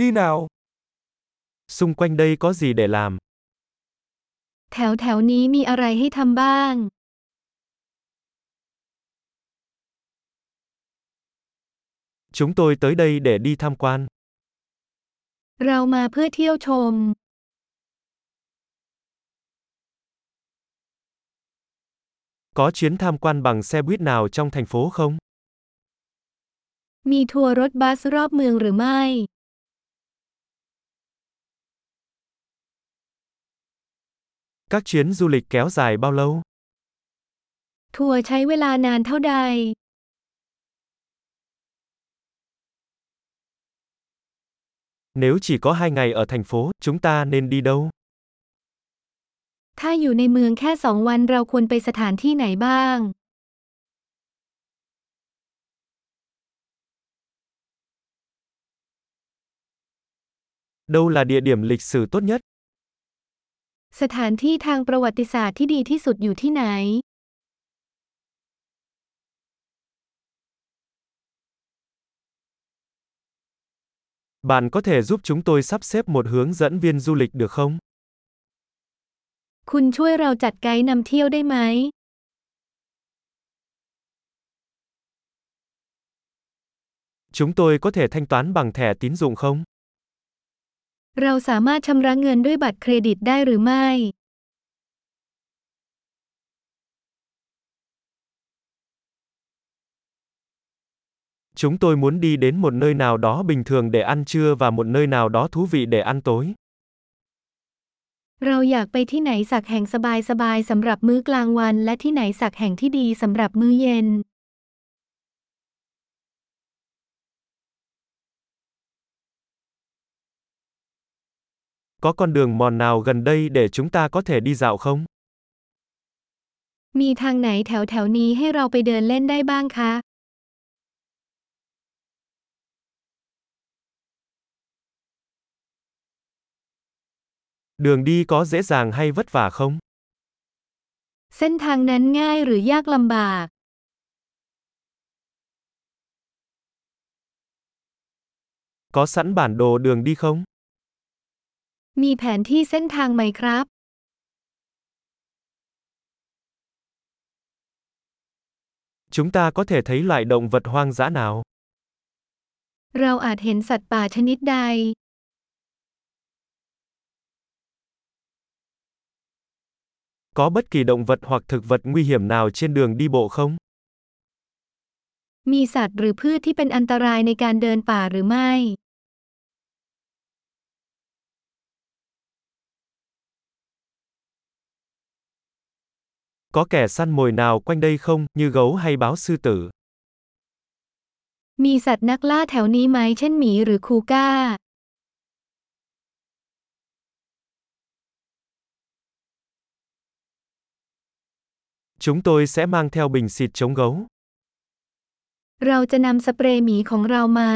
đi nào. Xung quanh đây có gì để làm? แถวแถวนี้มีอะไรให้ทำบ้าง Chúng tôi tới đây để đi tham quan. เรามาเพื่อเที่ยวชม Có chuyến tham quan bằng xe buýt nào trong thành phố không? มีทัวร์รถบัสรอบเมืองหรือไม่ Các chuyến du lịch kéo dài bao lâu? ทัวร์ใช้เวลานานเท่าใด Nếu chỉ có hai ngày ở thành phố, chúng ta nên đi đâu? ถ้าอยู่ในเมืองแค่สองวันเราควรไปสถานที่ไหนบ้าง Đâu là địa điểm lịch sử tốt nhất? สถานที่ทางประวัติศาสตร์ที่ดีที่สุดอยู่ที่ไหน Bạn có thể giúp chúng tôi sắp xếp một hướng dẫn viên du lịch được không? คุณช่วยเราจัดไกด์นำเที่ยวได้ไหม Chúng tôi có thể thanh toán bằng thẻ tín dụng không? เราสามารถชำระเงินด้วยบัตรเครดิตได้หรือไม่ Chúng tôi muốn đi đến một nơi nào đó bình thường để ăn trưa và một nơi nào đó thú vị để ăn tối. เราอยากไปที่ไหนสักแห่งสบายๆสำหรับมื้อกลางวันและที่ไหนสักแห่งที่ดีสำหรับมื้อเย็น Có con đường mòn nào gần đây để chúng ta có thể đi dạo không? มีทางไหนแถวแถวๆนี้ให้เราไปเดินเล่นได้บ้างคะ Đường đi có dễ dàng hay vất vả không? เส้นทางนั้นง่ายหรือยากลำบาก Có sẵn bản đồ đường đi không? มีแผนที่เส้นทางไหมครับ Chúng ta có thể thấy loại động vật hoang dã nào? เราอาจเห็นสัตว์ป่าชนิดใด Có bất kỳ động vật hoặc thực vật nguy hiểm nào trên đường đi bộ không? มีสัตว์หรือพืชที่เป็นอันตรายในการเดินป่าหรือไม่ Có kẻ săn mồi nào quanh đây không, như gấu hay báo sư tử? มีสัตว์นักล่าแถวนี้ไหมเช่นหมีหรือคูก้า Chúng tôi sẽ mang theo bình xịt chống gấu. เราจะนำสเปรย์หมีของเรามา